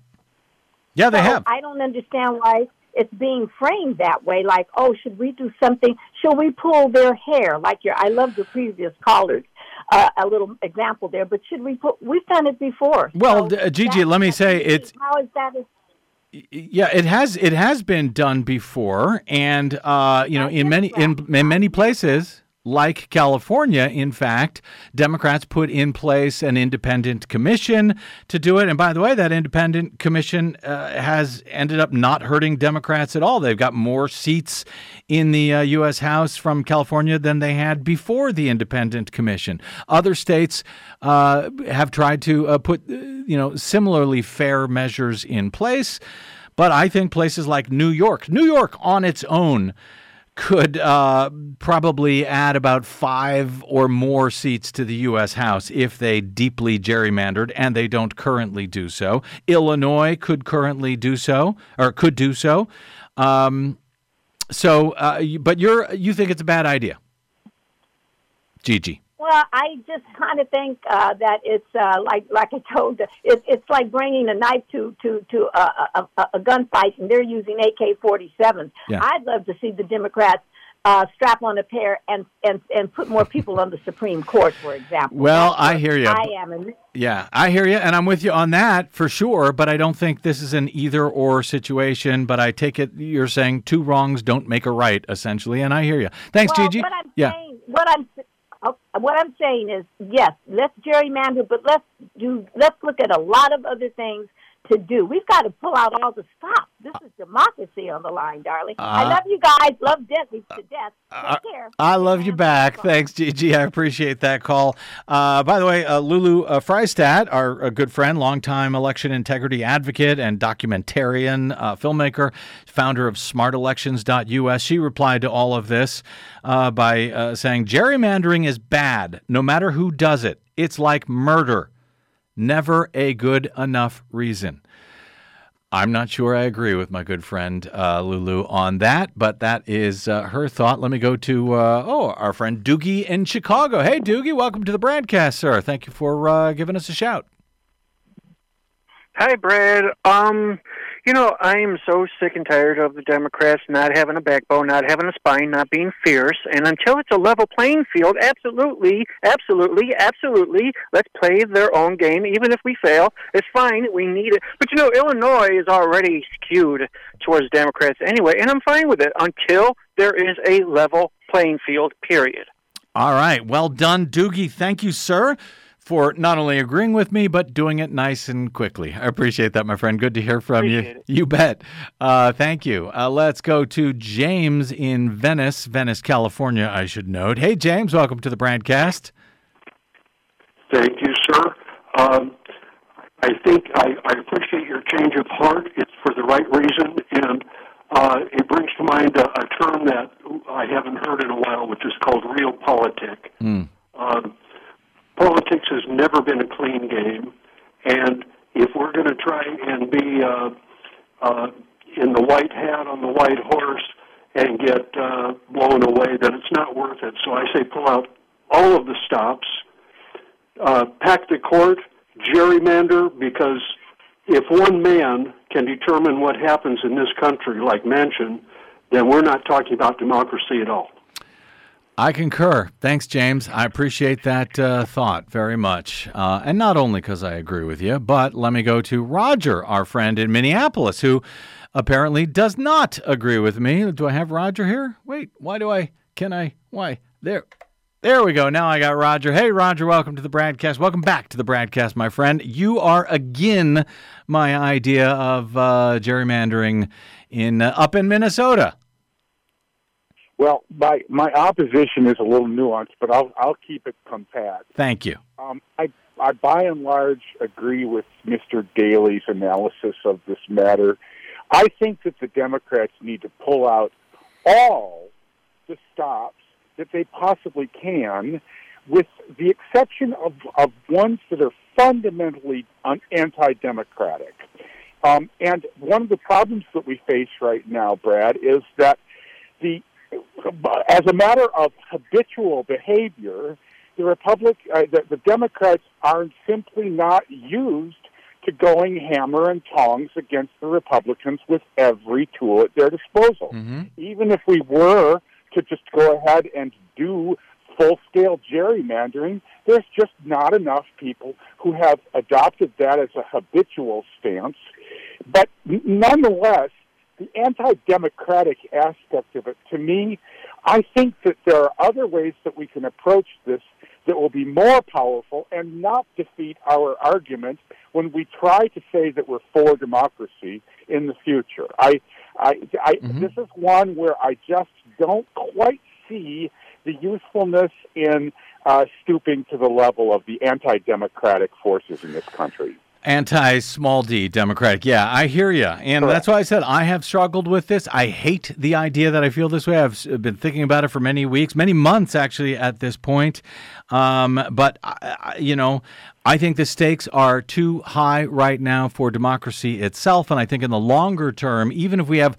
Yeah, they So have. I don't understand why it's being framed that way. Like, oh, should we do something? Should we pull their hair? Like your, I love the previous callers. Uh, a little example there, but should we put? We've done it before. Well, So uh, Gigi, let me say it's how is that? A, yeah, it has it has been done before, and uh, you know, in many in, in many places, like California, in fact, Democrats put in place an independent commission to do it. And by the way, that independent commission uh, has ended up not hurting Democrats at all. They've got more seats in the uh, U.S. House from California than they had before the independent commission. Other states uh, have tried to uh, put, uh, you know, similarly fair measures in place. But I think places like New York, New York on its own, could uh, probably add about five or more seats to the U.S. House if they deeply gerrymandered, and they don't currently do so. Illinois could currently do so, or could do so. Um, so, uh, but you're you think it's a bad idea, Gigi? Well, I just kind of think uh, that it's uh, like like I told you, it, it's like bringing a knife to to to a, a, a, gunfight, and they're using AK-47s. Yeah. I'd love to see the Democrats uh, strap on a pair and and and put more people on the Supreme Court, for example. Well, I hear you. I am, Yeah, I hear you, and I'm with you on that for sure. But I don't think this is an either or situation. But I take it you're saying two wrongs don't make a right, essentially, and I hear you. Thanks, well, Gigi. What I'm yeah. saying, what I'm Uh, what I'm saying is, yes, let's gerrymander, but let's do let's look at a lot of other things to do. We've got to pull out all the stops. This is democracy on the line, darling. I Uh, love you guys. Love Disney to death. Take care. I love you back. Thanks, Gigi. I appreciate that call. Uh, by the way, uh, Lulu uh, Friesdat, our uh, good friend, longtime election integrity advocate and documentarian, uh, filmmaker, founder of smartelections.us, she replied to all of this uh, by uh, saying gerrymandering is bad, no matter who does it. It's like murder. Never a good enough reason. I'm not sure I agree with my good friend uh, Lulu on that, but that is uh, her thought. Let me go to uh, oh our friend Doogie in Chicago. Hey Doogie, welcome to the broadcast, sir. Thank you for uh, giving us a shout. Hi, Brad. Um, you know, I am so sick and tired of the Democrats not having a backbone, not having a spine, not being fierce. And until it's a level playing field, absolutely, absolutely, absolutely, let's play their own game. Even if we fail, it's fine. We need it. But you know, Illinois is already skewed towards Democrats anyway, and I'm fine with it until there is a level playing field. Period. All right, well done, Doogie. Thank you, sir, for not only agreeing with me but doing it nice and quickly. I appreciate that, my friend. Good to hear from you. It. You bet. Uh, thank you. Uh, let's go to James in Venice, Venice, California. I should note. Hey, James, welcome to the broadcast. Thank you, sir. Um, I think I, I appreciate your change of heart. It's for the right reason, and uh, it brings to mind a, a term that I haven't heard in a while, which is called realpolitik. Hmm. Um, politics has never been a clean game, and if we're going to try and be uh, uh, in the white hat on the white horse and get uh, blown away, then it's not worth it. So I say pull out all of the stops, uh, pack the court, gerrymander, because if one man can determine what happens in this country, like Manchin, then we're not talking about democracy at all. I concur. Thanks, James. I appreciate that uh, thought very much. Uh, and not only because I agree with you, but let me go to Roger, our friend in Minneapolis, who apparently does not agree with me. Do I have Roger here? Wait, why do I? Can I? Why? There. There we go. Now I got Roger. Hey, Roger, welcome to the broadcast. Welcome back to the broadcast, my friend. You are again my idea of uh, gerrymandering in uh, up in Minnesota. Well, my my opposition is a little nuanced, but I'll I'll keep it compact. Thank you. Um, I I by and large agree with Mr. Daley's analysis of this matter. I think that the Democrats need to pull out all the stops that they possibly can, with the exception of, of ones that are fundamentally un- anti-democratic. Um, and one of the problems that we face right now, Brad, is that the as a matter of habitual behavior, the Republic, uh, the, the Democrats are simply not used to going hammer and tongs against the Republicans with every tool at their disposal. Even if we were to just go ahead and do full scale gerrymandering, there's just not enough people who have adopted that as a habitual stance. But nonetheless, the anti democratic aspect of it, to me, I think that there are other ways that we can approach this that will be more powerful and not defeat our argument when we try to say that we're for democracy in the future. I, I, I this is one where I just don't quite see the usefulness in uh, stooping to the level of the anti-democratic forces in this country. Anti small d Democratic. Yeah, I hear you. And that's why I said I have struggled with this. I hate the idea that I feel this way. I've been thinking about it for many weeks, many months actually at this point. Um, but, I, I- you know, I think the stakes are too high right now for democracy itself. And I think in the longer term, even if we have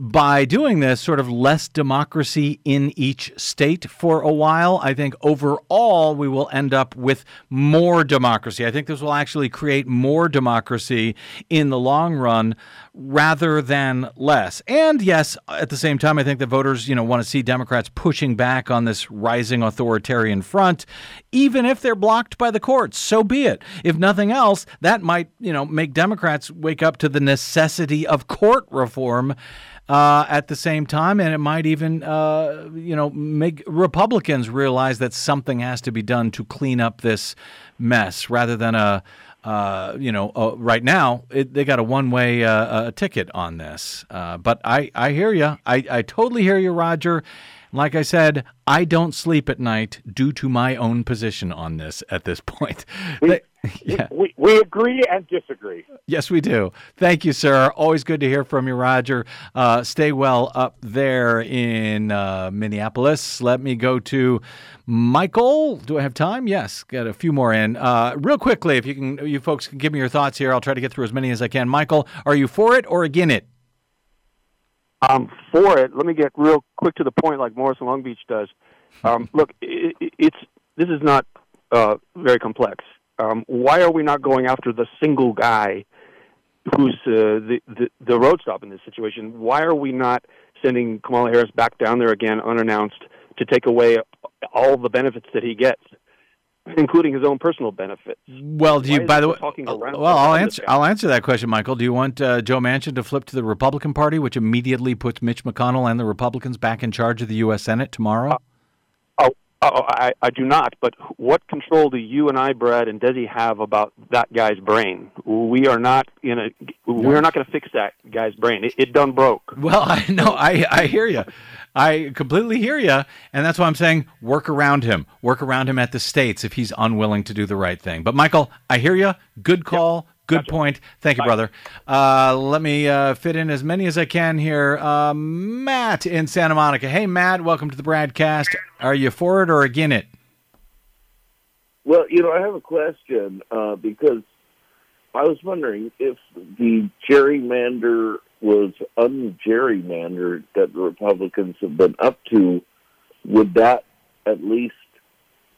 by doing this sort of less democracy in each state for a while, I think overall we will end up with more democracy. I think this will actually create more democracy in the long run rather than less. And yes, at the same time, I think that voters, you know, want to see Democrats pushing back on this rising authoritarian front, even if they're blocked by the courts. So be it. If nothing else, that might, you know, make Democrats wake up to the necessity of court reform uh, at the same time, and it might even, uh, you know, make Republicans realize that something has to be done to clean up this mess, rather than a uh, you know, uh, right now it, they got a one-way uh, uh, ticket on this. Uh, but I, I hear you. I, I totally hear you, Roger. Like I said, I don't sleep at night due to my own position on this at this point. They- yeah. We, we agree and disagree. Yes, we do. Thank you, sir. Always good to hear from you, Roger. Uh, stay well up there in uh, Minneapolis. Let me go to Michael. Do I have time? Yes, got a few more in. Uh, real quickly, if you can, you folks can give me your thoughts here. I'll try to get through as many as I can. Michael, are you for it or against it? Um, for it. Let me get real quick to the point, like Morris and Long Beach does. Um, look, it, it, it's this is not uh, very complex. Um, why are we not going after the single guy who's uh, the, the the road stop in this situation? Why are we not sending Kamala Harris back down there again unannounced to take away all the benefits that he gets, including his own personal benefits? Well, do you? Why By the way, around- well, I'll answer. I'll answer that question, Michael. Do you want uh, Joe Manchin to flip to the Republican Party, which immediately puts Mitch McConnell and the Republicans back in charge of the U.S. Senate tomorrow? Oh, oh I, I do not. But what control do you and I, Brad and Desi, have about that guy's brain? We are not in a. We're not going to fix that guy's brain. It, it done broke. Well, I know. I, I hear you. I completely hear you. And that's why I'm saying work around him. Work around him at the states if he's unwilling to do the right thing. But, Michael, I hear you. Good call. Good point. Thank you, brother. Uh, let me uh, fit in as many as I can here. Uh, Matt in Santa Monica. Hey, Matt, welcome to the broadcast. Are you for it or against it? Well, you know, I have a question uh, because I was wondering if the gerrymander was ungerrymandered that the Republicans have been up to, would that at least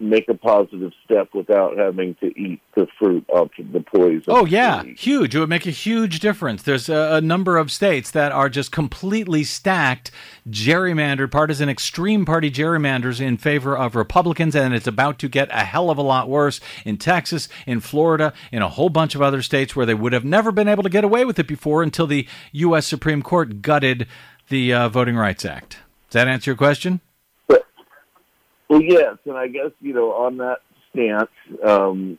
make a positive step without having to eat the fruit of the poison? Oh yeah, huge. It would make a huge difference. There's a, a number of states that are just completely stacked, gerrymandered, partisan, extreme party gerrymanders in favor of Republicans, and it's about to get a hell of a lot worse in Texas, in Florida, in a whole bunch of other states where they would have never been able to get away with it before until the U.S. Supreme Court gutted the uh, Voting Rights Act. Does that answer your question? Well, yes, and I guess you know on that stance, um,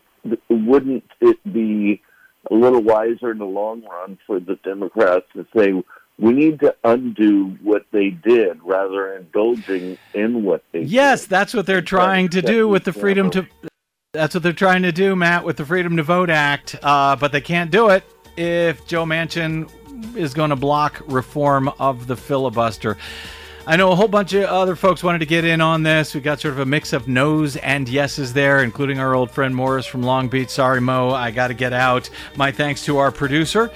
wouldn't it be a little wiser in the long run for the Democrats to say we need to undo what they did rather than indulging in what they Yes, that's what they're trying to do with the freedom to. That's what they're trying to do, Matt, with the Freedom to Vote Act. Uh, but they can't do it if Joe Manchin is going to block reform of the filibuster. I know a whole bunch of other folks wanted to get in on this. We got sort of a mix of no's and yeses there, including our old friend Morris from Long Beach. Sorry, Mo, I got to get out. My thanks to our producer,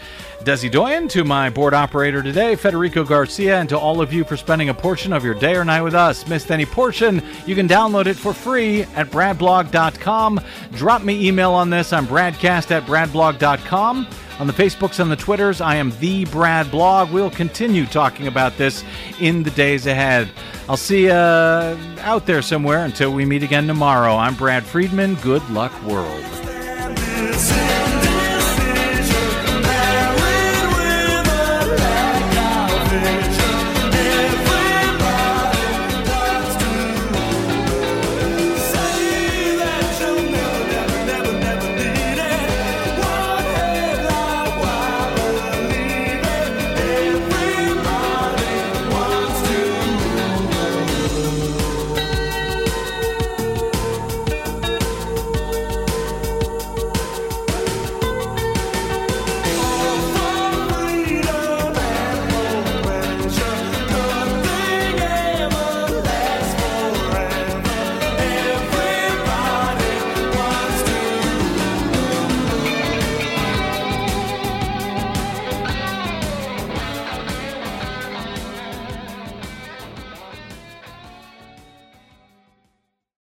Desi Doyen, to my board operator today, Federico Garcia, and to all of you for spending a portion of your day or night with us. Missed any portion? You can download it for free at bradblog.com. Drop me email on this. I'm bradcast at bradblog.com. On the Facebooks and the Twitters, I am the Brad Blog. We'll continue talking about this in the days ahead. I'll see you out there somewhere until we meet again tomorrow. I'm Brad Friedman. Good luck, world.